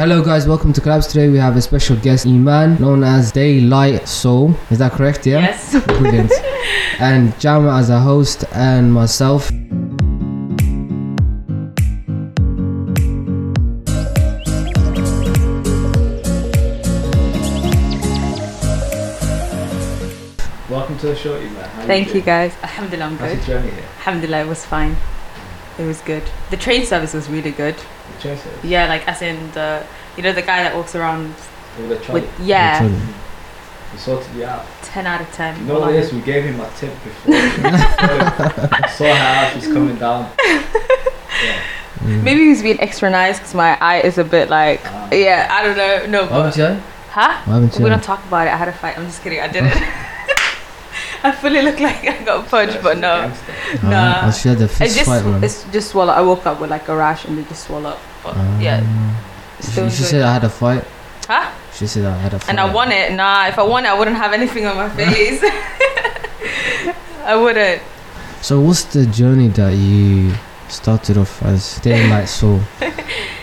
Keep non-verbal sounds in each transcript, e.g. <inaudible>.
Hello guys, welcome to Collabs. Today we have a special guest, Iman, known as Daylight Soul. Is that correct? Yeah. Yes. <laughs> Brilliant. and Jama as a host, and myself. Welcome to the show, Iman. How Thank you doing? guys. Alhamdulillah, I'm How's good. your journey here? Alhamdulillah, it was fine. It was good. The train service was really good. The train service? Yeah, like as in the, you know, the guy that walks around With the with, yeah, Literally. We sorted you out. 10 out of 10. You know what it is? We gave him a tip before. <laughs> <laughs> I saw her out, she's coming down. Yeah. Mm. <laughs> Maybe he's being extra nice because my eye is a bit like, Ah. yeah, I don't know. No, What happened but, to you? huh? What happened to We you? don't talk about it. I had a fight. I'm just kidding. I didn't. I fully look like I got punched, She's but no, no. gangster. Nah. oh, she had a It's fist just, fight, man. it's just swallow. I woke up with like a rash and it just swallowed up. But yeah, Ah. still She, she said I had a fight. Huh? She said I had a fight. And I won it. Nah, if I won it, I wouldn't have anything on my face. <laughs> I wouldn't. So what's the journey that you started off as Daylight Soul? <laughs>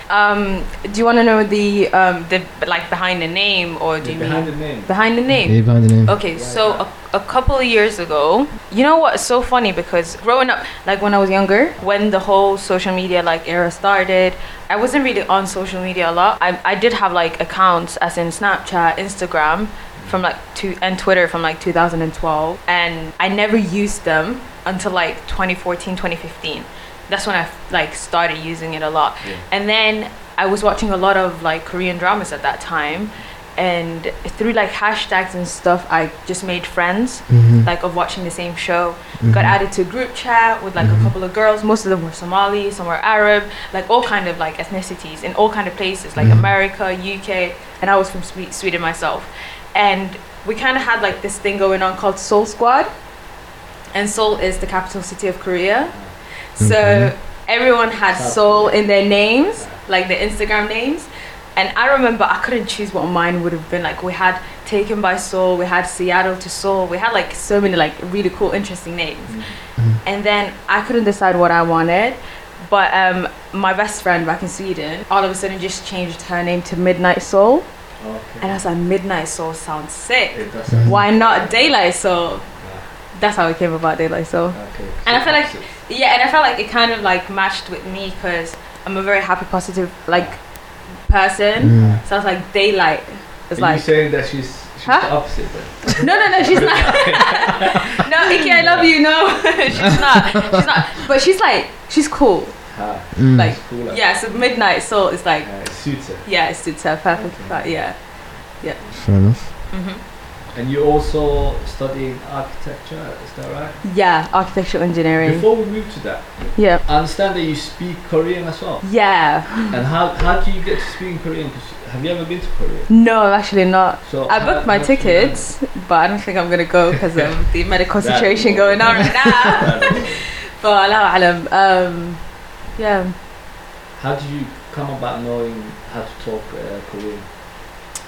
Um, do you want to know the um the like behind the name or do you Behind mean the name. behind the name? Yeah, behind the name. Okay, so a, a couple of years ago, you know what? So funny because growing up, like when I was younger, when the whole social media like era started, I wasn't really on social media a lot. I, I did have like accounts as in Snapchat, Instagram, from like two and Twitter from like 2012, and I never used them until like 2014, 2015. That's when I like started using it a lot. Yeah. And then I was watching a lot of like Korean dramas at that time. And through like hashtags and stuff, I just made friends Mhm. like of watching the same show. Mhm. Got added to a group chat with like Mhm. a couple of girls. Most of them were Somali, some were Arab, like all kind of like ethnicities in all kind of places, like Mhm. America, UK, and I was from Sweden myself. And we kind of had like this thing going on called Seoul Squad, and Seoul is the capital city of Korea. So Okay. everyone had Korea. in their names, like their Instagram names. And I remember I couldn't choose what mine would have been. Like we had Taken by Soul, we had Seattle to Soul, we had like so many like really cool, interesting names. Mhm. And then I couldn't decide what I wanted. But um, my best friend back in Sweden all of a sudden just changed her name to Midnight Soul. And I was like, Midnight Soul sounds sick. Why not Daylight Soul? That's how it came about Daylight Soul. Okay. And I feel like- So- Yeah, and I felt like it kind of like matched with me because I'm a very happy, positive like person. Mm. So I was like, daylight is Are like, you saying that she's, she's Huh? the opposite then? no, no, no, she's not. <laughs> no, Iki, I love you. No, <laughs> she's not. She's not. But she's like, she's cool. Ah, Mm. Like, it's cool. yeah. So midnight soul is like, Uh, it suits her. yeah, it suits her perfect. Okay. But yeah. yeah. Fair enough. hmm And you also studying architecture, is that right? Yeah, architectural engineering. Before we move to that, Yeah. I understand that you speak Korean as well. Yeah. And how, how do you get to speak Korean? 'Cause have you ever been to Korea? No, I'm actually not. So I booked my do tickets, but I don't think I'm gonna go because of the medical situation going on right now. <laughs> <laughs> but Allah alam. Um, yeah. How did you come about knowing how to talk uh, Korean?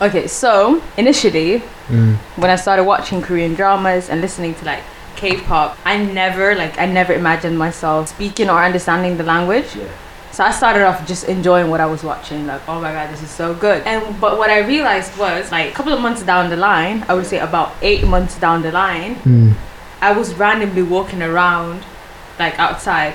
Okay, so initially Mm. when I started watching Korean dramas and listening to like K-pop, I never like I never imagined myself speaking or understanding the language. Yeah. So I started off just enjoying what I was watching, like, oh my god, this is so good. And but what I realized was like a couple of months down the line, I would say about eight months down the line, Mm. I was randomly walking around like outside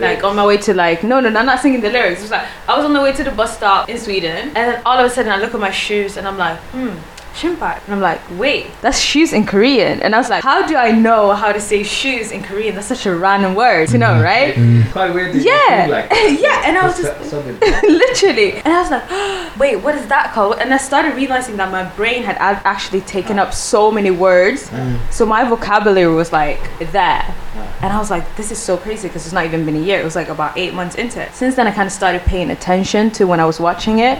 like on my way to like no no no I'm not singing the lyrics. It was like I was on the way to the bus stop in Sweden and then all of a sudden I look at my shoes and I'm like, hmm, Shimpak. And I'm like, wait, that's shoes in Korean. And I was like, how do I know how to say shoes in Korean? That's such a random word you know, Mhm. right? Mm. Quite weird. Yeah. like <laughs> Yeah, and I was just- <laughs> Literally. And I was like, <gasps> wait, what is that called? And I started realizing that my brain had actually taken up so many words. Mm. So my vocabulary was like there. Ah. And I was like, this is so crazy because it's not even been a year. It was like about eight months into it. Since then, I kind of started paying attention to when I was watching it.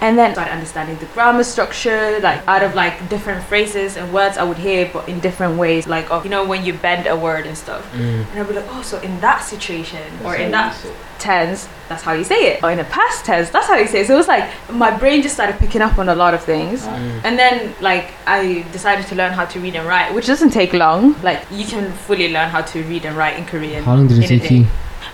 And then started understanding the grammar structure, like out of like different phrases and words I would hear, but in different ways. Like, oh, you know, when you bend a word and stuff. Mm. And I'd be like, oh, so in that situation That's or in that tense, that's how you say it. Or in a past tense, that's how you say it. So it was like my brain just started picking up on a lot of things. Ah. And then like I decided to learn how to read and write, which doesn't take long. Like you can fully learn how to read and write in Korean. How long did it take you?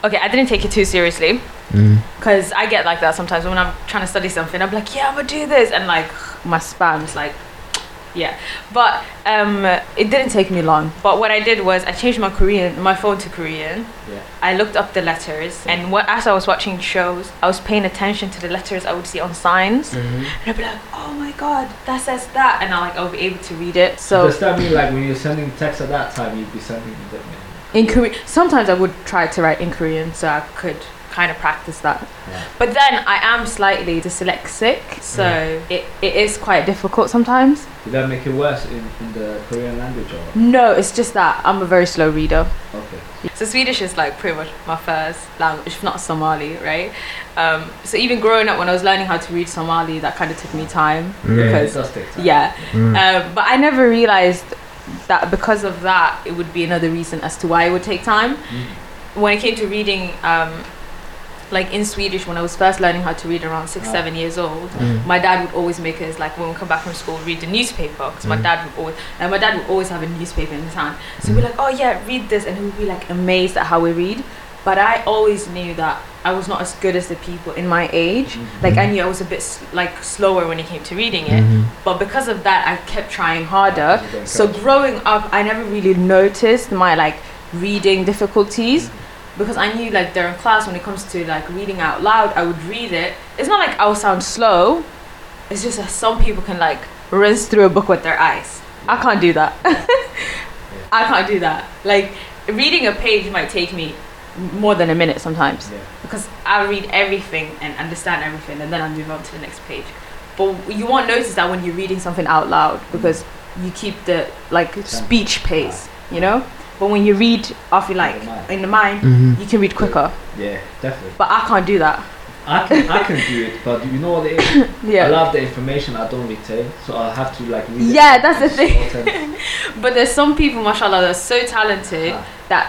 Okay, I didn't take it too seriously. Mm. Because I get like that sometimes when I'm trying to study something. I'm like, yeah, I'm gonna do this, and like <sighs> my spam's like, <tsk> yeah. But um, it didn't take me long. But what I did was I changed my Korean, my phone to Korean. Yeah. I looked up the letters, and what, as I was watching shows, I was paying attention to the letters I would see on signs, Mm-hmm. and I'd be like, oh my god, that says that, and I like I'll be able to read it. So does that mean like when you're sending text at that time, you'd be sending them in Korean, sometimes I would try to write in Korean, so I could kind of practice that. Yeah. But then I am slightly dyslexic, so it, it is quite difficult sometimes. Did that make it worse in, in the Korean language or? No, it's just that I'm a very slow reader. Okay. So Swedish is like pretty much my first language, if not Somali, right? Um, so even growing up, when I was learning how to read Somali, that kind of took me time Yeah, it because does take time. yeah. Mm. Um, but I never realized that because of that, it would be another reason as to why it would take time. Mm. When it came to reading, um, like in Swedish, when I was first learning how to read around six, seven years old, Mm. my dad would always make us like when we come back from school read the newspaper because my Mm. dad would always and my dad would always have a newspaper in his hand. So we're like oh yeah read this and he would be like amazed at how we read. But I always knew that I was not as good as the people in my age. Mhm. like I knew I was a bit s- like slower when it came to reading it. Mhm. but because of that I kept trying harder. So growing up I never really noticed my like reading difficulties because I knew like during class when it comes to like reading out loud, I would read it. It's not like I'll sound slow. It's just that some people can like rinse through a book with their eyes. I can't do that. <laughs> I can't do that. Like reading a page might take me more than a minute sometimes Yeah. because I read everything and understand everything and then I move on to the next page. But you won't notice that when you're reading something out loud because you keep the like speech pace, ah. you know? But when you read off your like In the mind. in the mind, Mhm. you can read quicker. Yeah, definitely. But I can't do that. I can I can do it, but you know what it is? <laughs> yeah. I love the information I don't retain, so I'll have to like read it. Yeah, that's the thing. thing. <laughs> But there's some people, mashallah, that are so talented Ah. that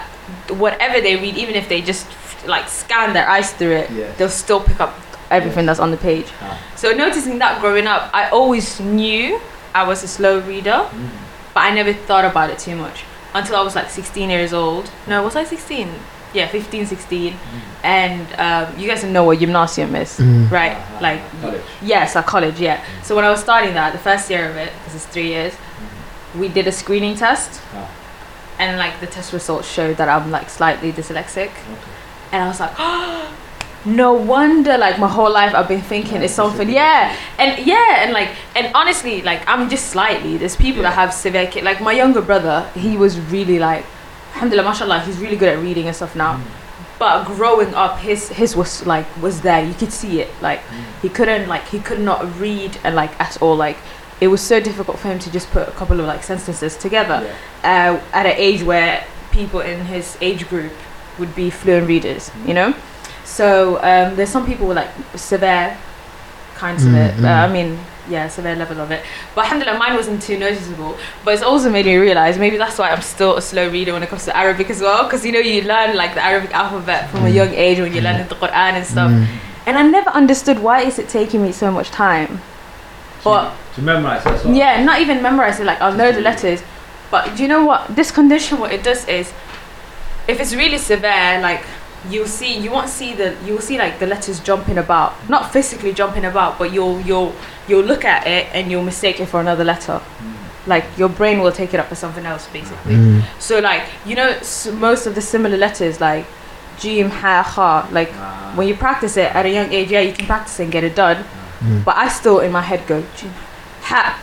whatever they read, even if they just like scan their eyes through it, Yeah. they'll still pick up everything that's on the page. Ah. So noticing that growing up, I always knew I was a slow reader, Mm. but I never thought about it too much until I was like 16 years old. No, was I 16? Yeah, 15, 16. Mm. And um, you guys know what gymnasium is, Mm. right? Ah, Like, college. yes, at college, yeah. So when I was starting that, the first year of it, because it's three years, Mm. we did a screening test, Ah. and like the test results showed that I'm like slightly dyslexic, Okay. and I was like, <gasps> no wonder like my whole life I've been thinking Yeah, it's something, yeah, and yeah, and like, and honestly, like I'm just slightly. There's people that have severe, ca- like my younger brother, he was really like, alhamdulillah, mashallah, he's really good at reading and stuff now. Mm. But growing up, his his was like was there. You could see it. Like Mm. he couldn't like he could not read and like at all. Like it was so difficult for him to just put a couple of like sentences together Yeah. uh, at an age where people in his age group would be fluent readers, you know. So um, there's some people with like severe kinds of Mm, it. mm. Uh, I mean, yeah, severe level of it. But alhamdulillah, mine wasn't too noticeable. But it's also made me realize maybe that's why I'm still a slow reader when it comes to Arabic as well. Because you know you learn like the Arabic alphabet from a Mm. young age when you're learning the Quran and stuff. Mm. And I never understood why is it taking me so much time. But to memorize that's what. yeah, not even memorize it. Like I'll know the letters, but do you know what? This condition, what it does is, if it's really severe, like you'll see, you won't see the, you'll see like the letters jumping about, not physically jumping about, but you'll you'll you'll look at it and you'll mistake it for another letter. Mm. Like your brain will take it up for something else, basically. Mm. So like you know, s- most of the similar letters like jim, ha, ha, like Ah. when you practice it at a young age, yeah, you can practice it and get it done. Mm. But I still in my head go jim, ha,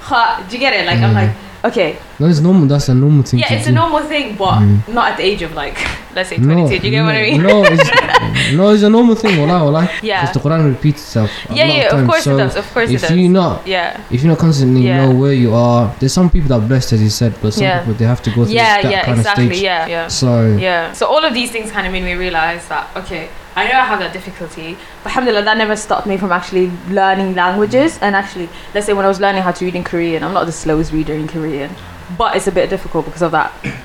ha. Do you get it? Like I'm Mm. like, okay, No, it's normal. That's a normal thing. yeah, it's a normal thing, but Mm. not at the age of like, let's say No, 22. Do you get what I mean? No, <laughs> it's, no, it's a normal thing. Wallah, wallah. Yeah. Because the Quran repeats itself. a Yeah, lot yeah, of times. course so it does. Of course it does. if you not, yeah. if you're not constantly Yeah. know where you are, there's some people that are blessed, as you said, but some Yeah. people they have to go through Yeah, that yeah, kind exactly. of stage. Yeah, yeah. So Yeah. So all of these things kind of made me realize that okay, I know I have that difficulty, but alhamdulillah, that never stopped me from actually learning languages. And actually, let's say when I was learning how to read in Korean, I'm not the slowest reader in Korean, but it's a bit difficult because of that. <coughs>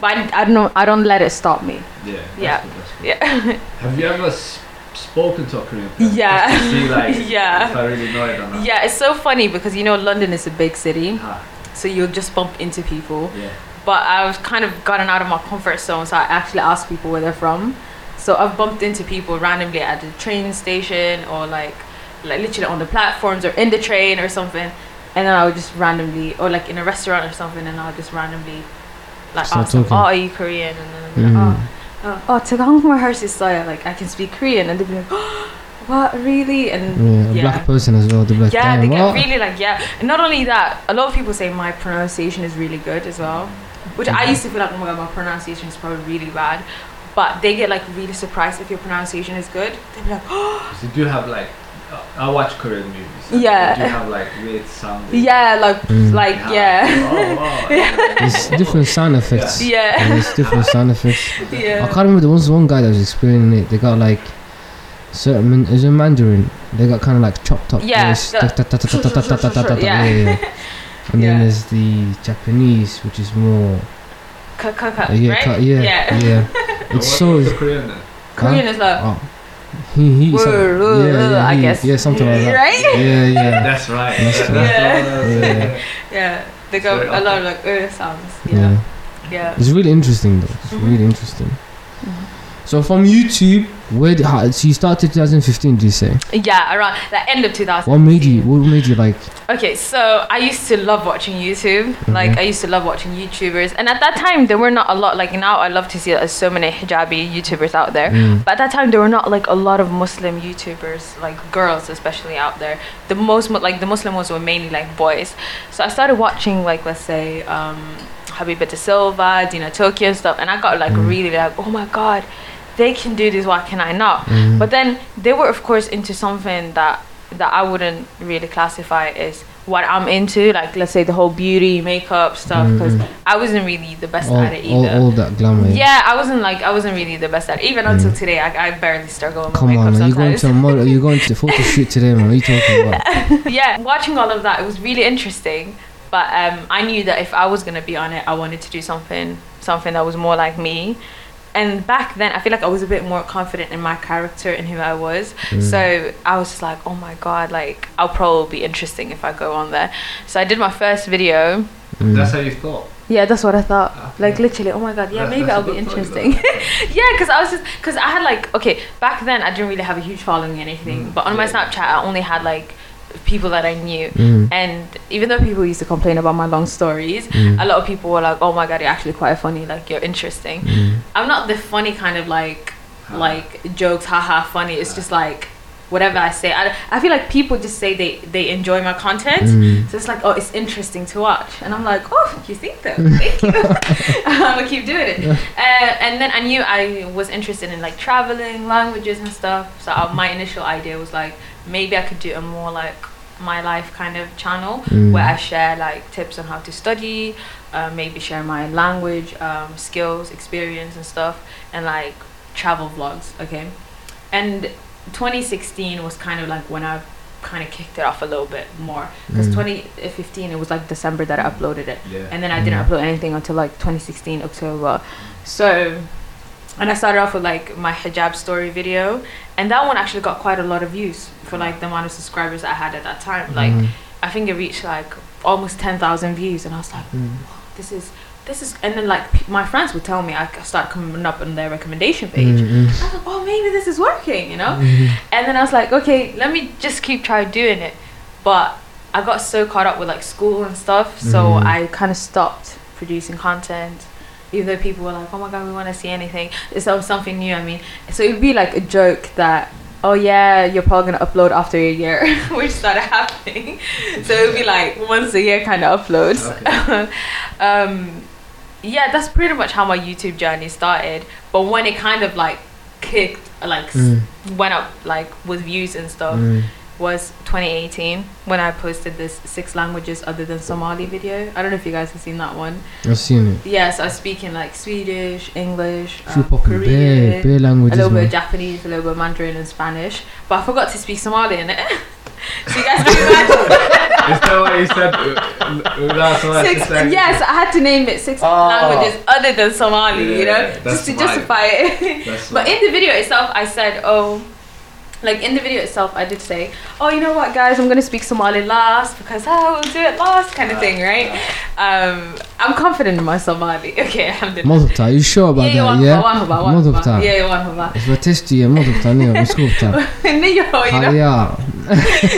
But I, I don't know. I don't let it stop me. Yeah. Yeah. good, good. Yeah. <laughs> Have you ever s- spoken to a Korean person? Yeah. See like <laughs> Yeah. if I really know it or not. Yeah, it's so funny because you know London is a big city, Ah, so you'll just bump into people. yeah. But I've kind of gotten out of my comfort zone, so I actually ask people where they're from. So I've bumped into people randomly at the train station or like like literally on the platforms or in the train or something, and then I would just randomly or like in a restaurant or something, and I would just randomly like Start ask them, "Oh, are you Korean?" And then I'm like, Mm. oh, oh, oh, tagang style. Like I can speak Korean, and they'd be like, oh, "What really?" And Yeah, a yeah. black person as well. Like, Yeah, they damn, get really like yeah. And not only that, a lot of people say my pronunciation is really good as well, which I used to feel like oh my god, my pronunciation is probably really bad but they get like really surprised if your pronunciation is good. They're be like, oh. You do have like I watch Korean movies. So yeah. Do you have like weird sound? Yeah, like mm. like yeah. yeah. Oh, yeah. There's different sound effects. Yeah. yeah. There's different sound effects. Yeah. I can't remember there was one guy that was explaining it. They got like certain man- is it Mandarin? They got kind of like chopped up. Yeah. Yeah. And then there's the Japanese, which is more. Yeah, yeah, yeah yeah. So It's so. Korean? Korean is like, Oh. He, he, some- yeah, yeah, I he- guess. Yeah, something like <laughs> that. Right? Yeah, yeah. <laughs> That's right. That's That's right. right. Yeah. yeah, they got Sorry, a lot of like uh sounds. yeah. Yeah, yeah. It's really interesting though. It's Mhm. really interesting. So from YouTube, where did, how, so you started 2015? Do you say? Yeah, around the end of 2000. What made you? What made you like? Okay, so I used to love watching YouTube. Like Mhm. I used to love watching YouTubers, and at that time there were not a lot. Like now, I love to see there's so many hijabi YouTubers out there. Mm, But at that time, there were not like a lot of Muslim YouTubers, like girls especially out there. The most like the Muslim ones were mainly like boys. So I started watching like let's say um, Habiba Da Silva, Dina Tokio and stuff, and I got like Mm. really like oh my god, they can do this. Why can I not? mm, But then they were, of course, into something that that I wouldn't really classify as what I'm into. Like, let's say the whole beauty, makeup stuff, because Mm, I wasn't really the best all, at it all, either. all that glamour. yeah, I wasn't like I wasn't really the best at it. Even until Mm. today, I, I barely struggle with Come makeup on, man. You're going to a model, You're <laughs> going to photo shoot today, man. What are you talking about? <laughs> yeah, watching all of that, it was really interesting. But um, I knew that if I was gonna be on it, I wanted to do something, something that was more like me. And back then, I feel like I was a bit more confident in my character and who I was. Mm. So I was just like, oh my god, like I'll probably be interesting if I go on there. So I did my first video. Mm. That's how you thought. Yeah, that's what I thought. Okay. Like literally, oh my god, yeah, That's- maybe that's I'll be good thought, you interesting. <laughs> yeah, because I was just because I had like okay back then I didn't really have a huge following or anything, Mm, but on my. Snapchat I only had like people that I knew. Mm, And even though people used to complain about my long stories, mm, a lot of people were like, "Oh my god, you're actually quite funny. Like you're interesting." mm. I'm not the funny kind of like like jokes, haha, funny. It's just like whatever I say. I, I feel like people just say they they enjoy my content. Mm. So it's like, oh, it's interesting to watch, and I'm like, oh, you think so? Thank you. <laughs> <laughs> I'm gonna keep doing it. Uh, and then I knew I was interested in like traveling, languages, and stuff. So uh, my initial idea was like, maybe I could do a more like my life kind of channel Mm. where I share like tips on how to study, uh, maybe share my language um, skills, experience, and stuff, and like travel vlogs. Okay, and 2016 was kind of like when I kind of kicked it off a little bit more because Mm. 2015 it was like December that I uploaded it Yeah. and then I didn't Mm. upload anything until like 2016 October. So, and I started off with like my hijab story video, and that one actually got quite a lot of views for like the amount of subscribers I had at that time. Like, Mm. I think it reached like almost 10,000 views, and I was like, Mm. this is this is, and then like p- my friends would tell me I start coming up on their recommendation page. Mm, mm. I was like, oh, maybe this is working, you know. Mhm. And then I was like, okay, let me just keep trying doing it. But I got so caught up with like school and stuff, so Mhm. I kind of stopped producing content. Even though people were like, oh my god, we want to see anything. It's something new. I mean, so it'd be like a joke that, oh yeah, you're probably gonna upload after a year, <laughs> which started happening. so it'd be like once a year kind of uploads. <laughs> um, yeah, that's pretty much how my YouTube journey started. But when it kind of like kicked, like Mm. went up like with views and stuff Mm. Was 2018 when I posted this six languages other than Somali video. I don't know if you guys have seen that one. I've seen it. Yes, I was speaking like Swedish, English, um, popping bare, Korean, bare a little bit man. of Japanese, a little bit of Mandarin and Spanish. But I forgot to speak Somali in it. <laughs> so you guys can imagine. <laughs> Is that what you said? Uh, That's what I six, yes, I had to name it six Oh. languages other than Somali, you know, just to smart. justify it. But in the video itself, I said, oh, like in the video itself, I did say, oh, you know what, guys, I'm gonna speak Somali last because I will do it last, kind of thing, right? um, I'm confident in my Somali. <laughs> Okay, alhamdulillah. مضبطة you sure about yeah, that one yeah one haba, one مضبطة haba. Yeah, one haba. فتشتي مضبطة نيو مسكوبتة Niyo, you know? هيا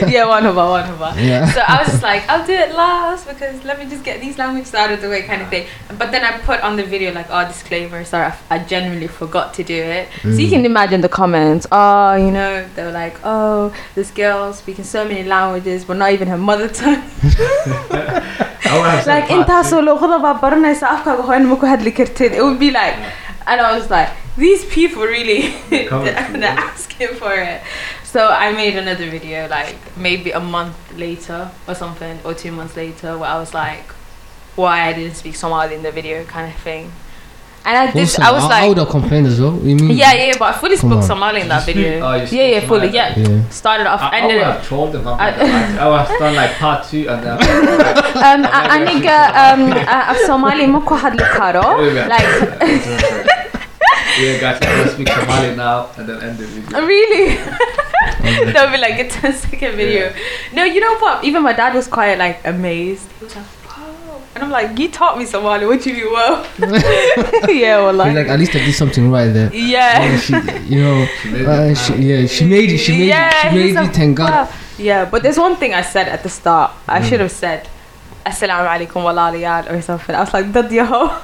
yeah, one haba, <laughs> <laughs> one haba. yeah So I was just like, I'll do it last because let me just get these languages out of the way, kind of thing. But then I put on the video like, oh, disclaimer, sorry, I, I genuinely forgot to do it. So you Mm. can imagine the comments. Oh, you know, they were like, oh, this girl speaking so many languages, but not even her mother tongue. <laughs> I would have said like part انت two. solo خذها baranaysa afkaaga hooyan ma ku hadli kartid it would be like and I was like these people really They're coming they're, for you. they're <laughs> asking for it so I made another video like maybe a month later or something or two months later where I was like why I didn't speak Somali in the video kind of thing and I did Also, I was I, I like would have complained as well you mean yeah yeah but I fully Come spoke on. Somali in that speak- video oh, you yeah yeah fully yeah yeah started off I, I ended would have trolled them. I'm I- like, would have done like part two and then. <laughs> um, aniga um, uh, Somali ma ku hadli karo <laughs> like <laughs> yeah, guys, I'm gonna speak Somali now and then end the video. Really? That'll be like a 10 second video. No, you know what? Even my dad was quite like amazed. He was like, wow. And I'm like, you taught me Somali. What do you mean, well? <laughs> <laughs> yeah, well, like, like at least I did something right there yeah. Yeah, she, you know <laughs> She made uh, it she, yeah she made it she made yeah, it she made it thank God wow. Yeah, but there's one thing I said at the start. I Mm. should have said, Assalamu alaikum wa laliyad or something. I was like, dad yaho.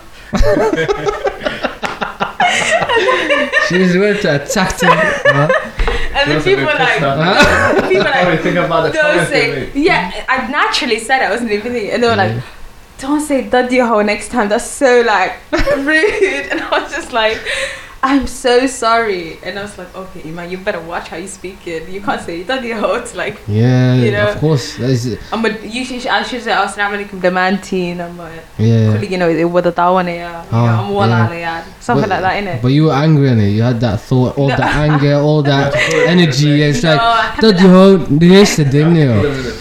she just went to attack him huh? And then people were like, pissed people were Probably like, think about the don't comments they say, yeah, I naturally said it, I wasn't even thinking. And they were like, Yeah. Don't say daddy-ho next time. That's so like <laughs> rude. And I was just like, I'm so sorry. And I was like, okay, Iman, you better watch how you speak it. You can't say daddy-ho. It's like, yeah You know? of course that's I'm a, you should, I should say, assalamu alaikum, the man. I'm like, yeah you know, it would have yeah. Ah, I'm wala yeah. Something But- like that, innit? but you were angry on it you had that thought all No. that anger all that energy yeah, it's no, like alhamdulillah. did you hold this didn't you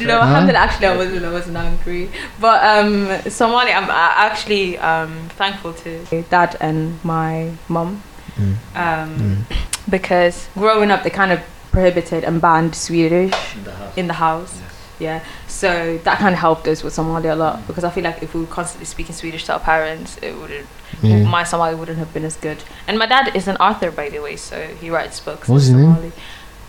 No, Huh? alhamdulillah, actually, I wasn't, I wasn't angry. But um, Somali, I'm uh, actually um, thankful to dad and my mum Mm. um, Mm. because growing up, they kind of prohibited and banned Swedish In the house. in the house. Yes. Yeah, so that kind of helped us with Somali a lot because I feel like if we were constantly speaking Swedish to our parents, it wouldn't. yeah My Somali wouldn't have been as good. And my dad is an author, by the way, so he writes books. What's in his name? Somali.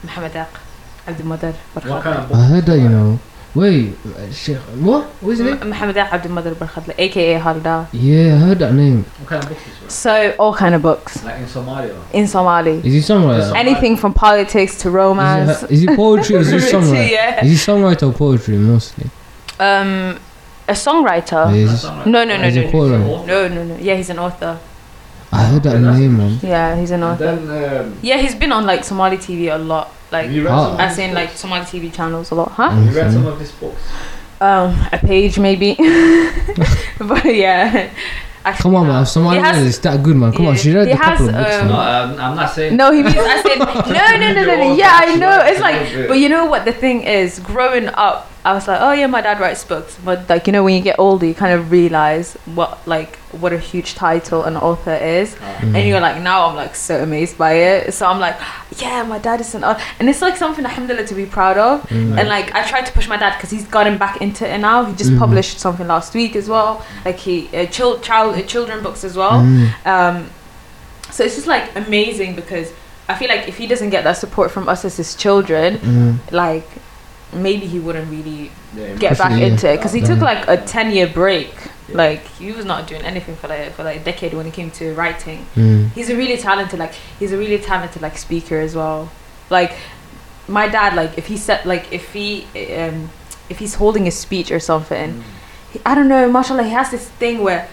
Mohammed Aq Abdul Madar What kind of I heard that you know wait Sheikh what what's his name Mohammed Aq Abdul Madar Barkhadli, aka Halda. yeah I heard that name What kind of book is it? So all kind of books Like in Somalia. in Somali. is he songwriter Anything from politics to romance. Is he, is he poetry or is he <laughs> songwriter? yeah. Is he songwriter or poetry mostly? Um, a songwriter. Yeah, is That's No, no, no, no, no, no, no, no. Yeah, he's an author. I heard that Yeah, name, man. Yeah, he's an author. then, um, Yeah, he's been on like Somali TV a lot. Like, have you read some of as his in like books? Somali TV channels a lot, huh? Have you read some of his books? Um, a page maybe. <laughs> but yeah. Actually, Come on, man. Somali He has- is that good, man. Come on, she read a couple of books. um, No, um, I'm not saying. No, he means I said <laughs> no, no, no, no, no. Yeah, I know. It's like, but you know what? The thing is, growing up, I was like, oh yeah, my dad writes books. But like, you know, when you get older, you kind of realize what like what a huge title an author is. Mm. and you're like, now I'm like so amazed by it. So I'm like, yeah, my dad is an author, and it's like something alhamdulillah to be proud of. Mm. And like I tried to push my dad because he's gotten back into it now. He just Mhm. published something last week as well. Like he uh, child child uh, children books as well. Mm. Um, so it's just like amazing because I feel like if he doesn't get that support from us as his children, Mm. like maybe he wouldn't really Yeah, get back yeah. into it because he took like a 10 year break Yeah. like he was not doing anything for like for like a decade when it came to writing Mm. he's a really talented like he's a really talented like speaker as well like my dad like if he said like if he um if he's holding a speech or something Mm. he, i don't know mashallah he has this thing where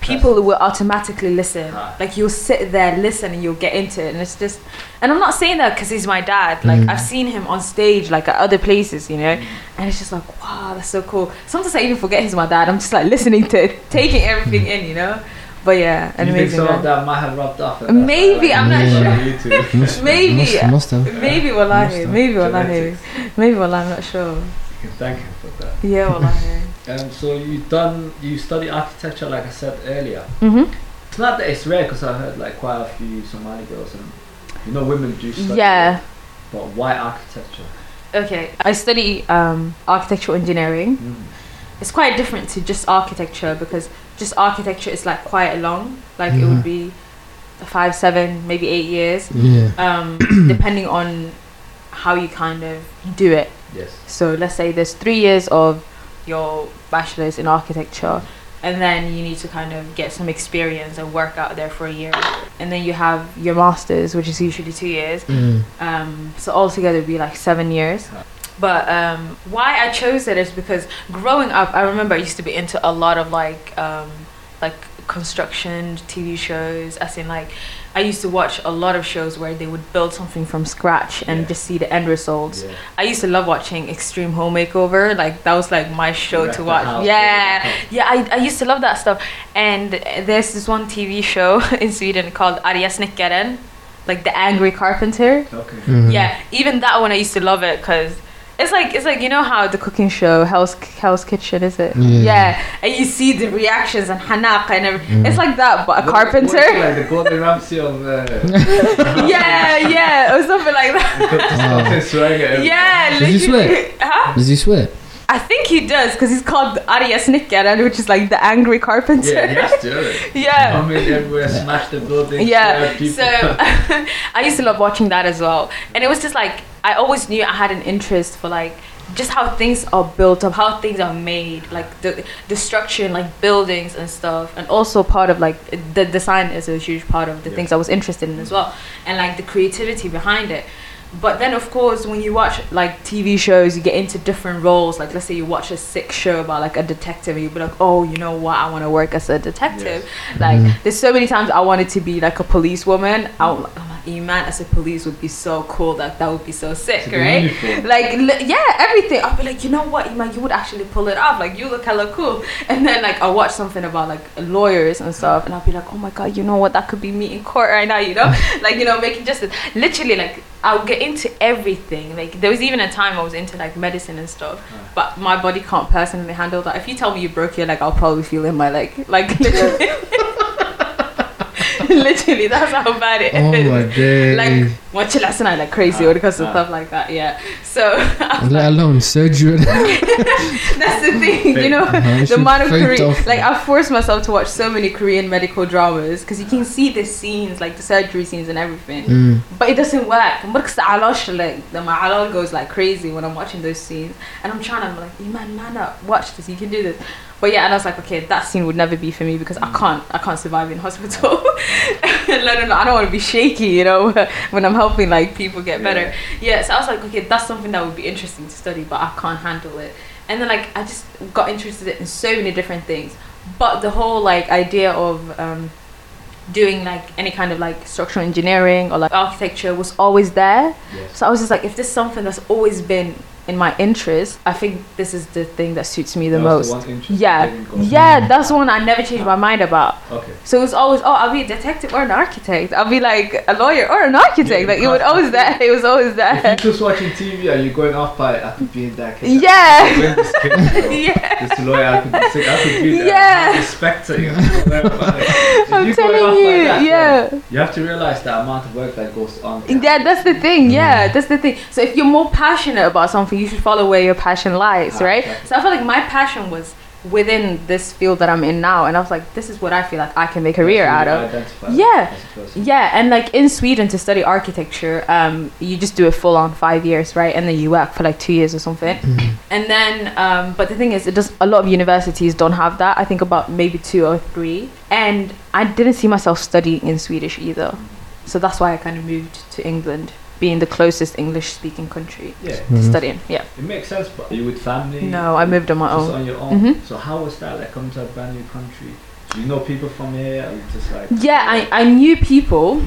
people will automatically listen like you'll sit there listen and you'll get into it and it's just and i'm not saying that because he's my dad like Mm. i've seen him on stage like at other places you know and it's just like wow that's so cool sometimes i even forget he's my dad i'm just like listening to it <laughs> taking everything in you know but yeah Do an you think amazing some of that might have rubbed off? and Maybe, like, I'm not <laughs> you sure. on YouTube? Must, Maybe. Must, must have. maybe Must wallahi maybe wallahi Genetics. maybe wallahi i'm not sure You can thank him for that. yeah wallahi Um, so you done you study architecture like I said earlier. mm-hmm. It's not that it's rare because I heard like quite a few Somali girls and you know women do study. yeah But why architecture? okay i study um architectural engineering Mm. it's quite different to just architecture because just architecture is like quite long. Like it would be five, seven, maybe eight years, Yeah. um, <clears throat> depending on how you kind of do it. Yes. So let's say there's three years of your bachelor's in architecture, and then you need to kind of get some experience and work out there for a year, and then you have your master's, which is usually two years. Mm. Um, so altogether, it'd be like seven years. But um, why I chose it is because growing up, I remember I used to be into a lot of like um, like construction TV shows. As in, like I used to watch a lot of shows where they would build something from scratch and Yeah. just see the end results. Yeah. I used to love watching Extreme Home Makeover. Like that was like my show to watch. house, yeah, build yeah. I, I used to love that stuff. And there's this one TV show <laughs> in Sweden called Arga Snickaren, like the angry carpenter. Okay. Mhm. Yeah, even that one I used to love it because it's like it's like you know how the cooking show Hell's Hell's Kitchen is it? Yeah. and you see the reactions and hanaq and everything. Mm. It's like that, but a What- carpenter. like the Gordon Ramsay of uh, <laughs> yeah, yeah, or something like that. <laughs> disgusting swearing at. Yeah, Does he sweat? Huh? Does he swear? I think he does because he's called Arga Snickaren, which is like the angry carpenter. Yeah, he has to. Yeah. Come in everywhere, smash the building. yeah so <laughs> <laughs> i used to love watching that as well and it was just like i always knew i had an interest for like just how things are built up how things are made like the the structure and like buildings and stuff and also part of like the design is a huge part of the Yeah. things i was interested in as well and like the creativity behind it but then of course when you watch like tv shows you get into different roles like let's say you watch a sick show about like a detective and you'll be like oh you know what i want to work as a detective like Mhm. there's so many times I wanted to be like a policewoman. I Iman as a police would be so cool. Like that would be so sick, right? Like li- yeah, everything. I'll be like, you know what, Iman, you would actually pull it off. Like you look hella cool. And then like I'll watch something about like lawyers and stuff, and I'll be like, oh my god, you know what, that could be me in court right now. You know, <laughs> like you know, making justice. Literally, like I'll get into everything. Like there was even a time I was into like medicine and stuff, but my body can't personally handle that. If you tell me you broke your leg, I'll probably feel in my leg. Like <laughs> literally. <laughs> <laughs> literally, that's how bad it Oh is. my days. Like watching last night like crazy Ah, when it comes to ah. stuff like that. Yeah. So <laughs> Let alone surgery. <laughs> that's the thing, you know. Uh-huh, The should amount of Korean, like I forced myself to watch so many Korean medical dramas because you can see the scenes, like the surgery scenes and everything, Mm. but it doesn't work. But like the my alal goes like crazy when I'm watching those scenes, and I'm trying to I'm like, man, Nana, watch this, you can do this. But yeah, and I was like, okay, that scene would never be for me because I can't, I can't survive in hospital. <laughs> Let alone, I don't want to be shaky, you know, <laughs> when I'm helping like people get better. Yeah, so I was like, okay, that's something that would be interesting to study, but I can't handle it. And then like I just got interested in so many different things. But the whole like idea of um, doing like any kind of like structural engineering or like architecture was always there. Yes. So I was just like, if this is something that's always been in my interest, I think this is the thing that suits me the That most. the that yeah, yeah, that's one I never changed my mind about. Okay. So it was always, oh, I'll be a detective or an architect. I'll be like a lawyer or an architect. Yeah, like it was always that. It was always If there. you're just watching TV and you're going off by, I could be in that case. Yeah. <laughs> This <laughs> Yeah. This lawyer, I could be sick. I could be there. Yeah. I'm Inspector, you know. <laughs> If I'm you're telling you, that, yeah. then You have to realize the amount of work that goes on. Yeah, that's the thing. Yeah, mm. that's the thing. So if you're more passionate about something, you should follow where your passion lies, Ah, right? So I feel like my passion was within this field that I'm in now, and I was like, this is what I feel like I can make a career out of. Yeah. Yeah, and like in Sweden to study architecture, um, you just do it full on five years, right? And then you work for like two years or something. And then, um, but the thing is, it does. A lot of universities don't have that. I think about maybe two or three. And I didn't see myself studying in Swedish either, so that's why I kind of moved to England, being the closest English-speaking country Yeah, to Mhm. studying. Yeah. it makes sense. But are you with family? No, I moved on my Just own. on your own. Mhm. So how was that? Like coming to a brand new country. Do you know people from here? Or you just like Yeah, I, I knew people,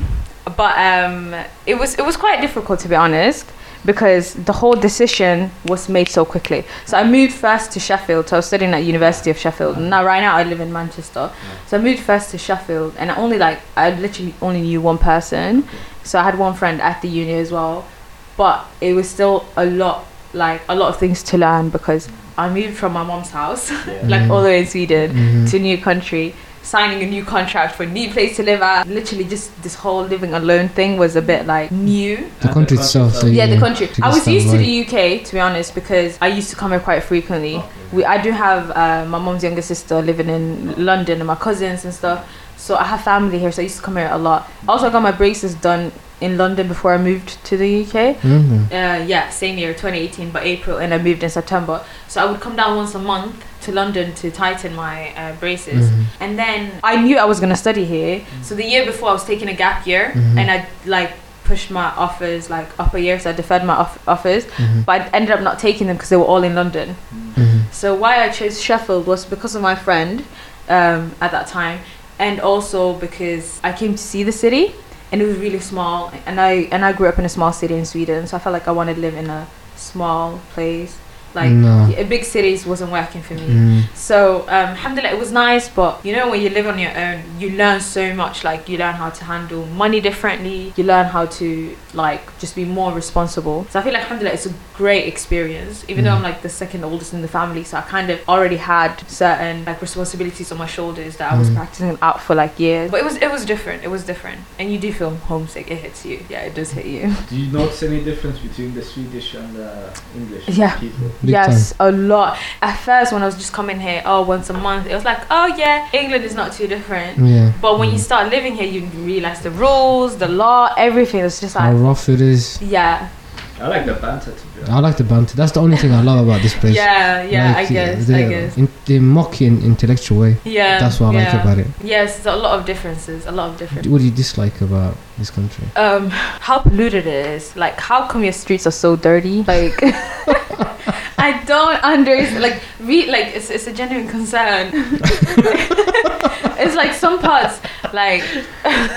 but um, it was it was quite difficult to be honest because the whole decision was made so quickly. So I moved first to Sheffield. So I was studying at University of Sheffield. Now right now I live in Manchester. So I moved first to Sheffield, and I only like I literally only knew one person. So I had one friend at the uni as well, but it was still a lot like a lot of things to learn because I moved from my mom's house, <laughs> Yeah. like Mhm. all the way in Sweden Mhm. to a new country. signing a new contract for a new place to live at. Literally, just this whole living alone thing was a bit like new. The And country itself. So Yeah, yeah, the country. I was used to started the UK, to be honest, because I used to come here quite frequently. We, I do have uh, my mom's younger sister living in London and my cousins and stuff. So I have family here, so I used to come here a lot. Also, I got my braces done in London before I moved to the UK. Mhm. Uh, yeah, same year, 2018, but April, and I moved in September. So I would come down once a month to London to tighten my uh, braces. Mhm. And then I knew I was gonna study here. So the year before, I was taking a gap year, Mhm. and I like pushed my offers like upper year, so I deferred my off- offers. Mhm. But I ended up not taking them because they were all in London. Mhm. So why I chose Sheffield was because of my friend um, at that time, and also because I came to see the city, and it was really small. And I and I grew up in a small city in Sweden, so I felt like I wanted to live in a small place. Like No. a big cities wasn't working for me. Mm. So, um, alhamdulillah, it was nice, but you know, when you live on your own, you learn so much. Like, you learn how to handle money differently, you learn how to, like, just be more responsible. So, I feel like, alhamdulillah, it's a great experience, even though Mm. I'm like the second oldest in the family. So, I kind of already had certain, like, responsibilities on my shoulders that I was Mm. practicing out for, like, years. But it was, it was different. It was different. And you do feel homesick, it hits you. Yeah, it does hit you. Do you notice any difference between the Swedish and the English Yeah. people? Big yes, a lot. At first, when I was just coming here, oh, once a month, it was like, oh yeah, England is not too different. Yeah. But when you Mm. start living here, you realize the rules, the law, everything. It's just like How rough it is. yeah, I like the banter to be honest. I like the banter. That's the only thing I love about this place. yeah, yeah. I Like, guess, they, I guess. In, they mock you in intellectual way. Yeah, That's what I like about it. Yes, there's a lot of differences. A lot of differences. What do you dislike about this country? Um, how polluted it is. Like, how come your streets are so dirty? Like, <laughs> <laughs> <laughs> I don't understand. Like, re- like it's, it's a genuine concern. <laughs> it's like some parts, like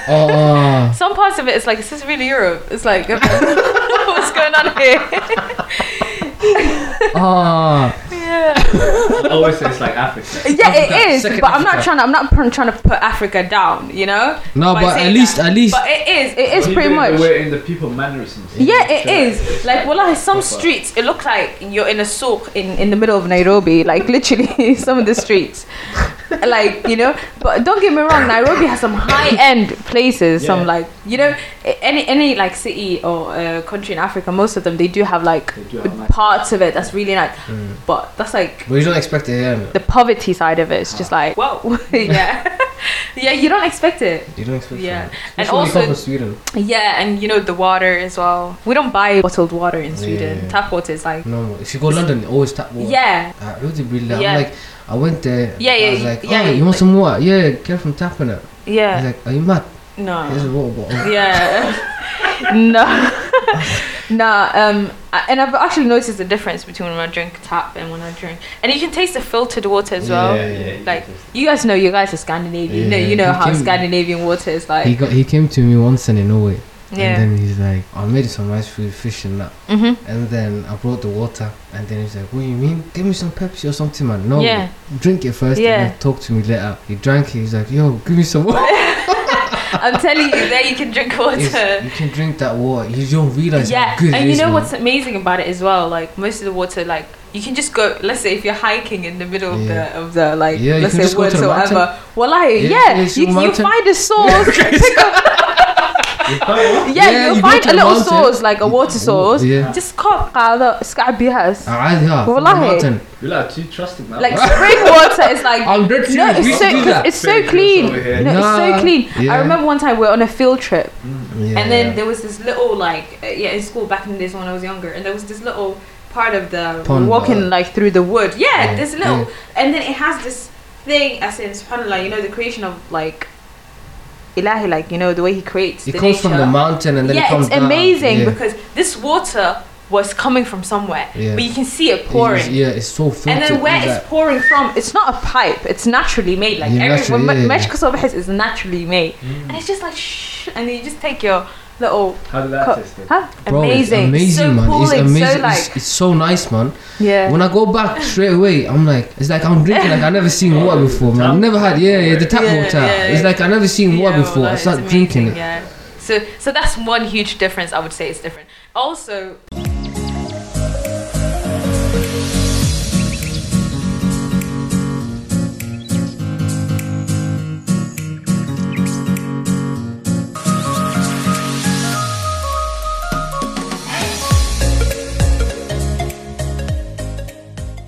Oh, <laughs> some parts of it. It's like is this really Europe? It's like what's going on here? <laughs> oh, yeah, I always say it's like Africa. yeah, Africa, it is. second But I'm not trying to. I'm not pr- trying to put Africa down. You know. no, By but at least, that. at least, But it is. It is Even pretty much. The way in the people mannerisms. Yeah, it is. Sure. Like, well, like some Proper. streets, it looks like you're in a souk in, in the middle of Nairobi. Like, literally, <laughs> some of the streets. Like, you know, but don't get me wrong, Nairobi has some high end places. Some, like, you know, any, any like city or uh, country in Africa, most of them, they do have like do have nice- parts of it that's really nice. Mm. But that's like but you don't expect it here. the poverty side of it. It's just like, whoa. <laughs> yeah. <laughs> yeah, you don't expect it. You don't expect Yeah. it. And Especially you come also- from Sweden. Yeah, and you know, the water as well. We don't buy bottled water in Sweden. Yeah. Tap water is like, No, if you go London, always tap water. yeah. I really, really. Yeah. I'm like, I went there. Yeah, yeah, I was like, yeah, oh, yeah, you want some water? Yeah, get from tapping it. He's Yeah. like, are you mad? No. Here's a water bottle. <laughs> Yeah. <laughs> no. <laughs> no. Um. And I've actually noticed the difference between when I drink tap and when I drink, and you can taste the filtered water as well. Yeah, Yeah, yeah, Like you guys know, you guys are Scandinavian. You know, you know how came- Scandinavian water is like. He got, he came to me once and in Norway. Yeah. And then he's like, I made some nice food, fish and that. mhm. And then I brought the water. And then he's like, what do you mean? Give me some Pepsi or something, man. No, Yeah. drink it first Yeah. and then talk to me later. He drank it. He's like, yo, give me some water. <laughs> I'm telling you, there you can drink water. It's- you can drink that water. You don't realize yeah, and you know man. what's amazing about it as well? Like most of the water, like you can just go. Let's say if you're hiking in the middle of the of the like, Yeah, let's say woods or whatever. Well, I Yeah, yeah, you you, find a source. <laughs> pick up, You find what? yeah, <laughs> Yeah, you'll you go find to a the little mountain. source like a water source. Yeah. Just cup هذا اسكع بيها. عادي ها from the والله. mountain. You're like too trusting now. Like spring water is like. <laughs> I'm dead No, serious. we it's so, used to do 'cause that. it's so Fake news clean. over here. No, it's so Nah, clean. yeah. I remember one time we were on a field trip, Yeah. and then there was this little like uh, yeah in school back in the days when I was younger, and there was this little part of the Pond, walking uh, like through the wood. Yeah, yeah, this little, yeah. and then it has this thing as in subhanallah, you know, the creation of like ilahi, like you know the way he creates. it comes from the mountain and then yeah, it comes it's down. amazing yeah. because this water was coming from somewhere, Yeah. but you can see it pouring. yeah, it's so filtered. And then where It's it's pouring from, it's not a pipe. It's naturally made. Like Yeah, every naturally, yeah, yeah. Is naturally made, Mm. and it's just like shh, and then you just take your little How did that cup. taste? Huh? Bro, amazing, It's amazing, so man. cooling, it's amazing. so like it's, it's so nice, man. yeah. When I go back straight away, I'm like, it's like I'm drinking like I never seen water before, man. I've never had, yeah, yeah, the tap Yeah, water. yeah, It's like I never seen water Yeah, before. I well, start it's drinking it. Yeah. So so that's one huge difference. I would say it's different. Also,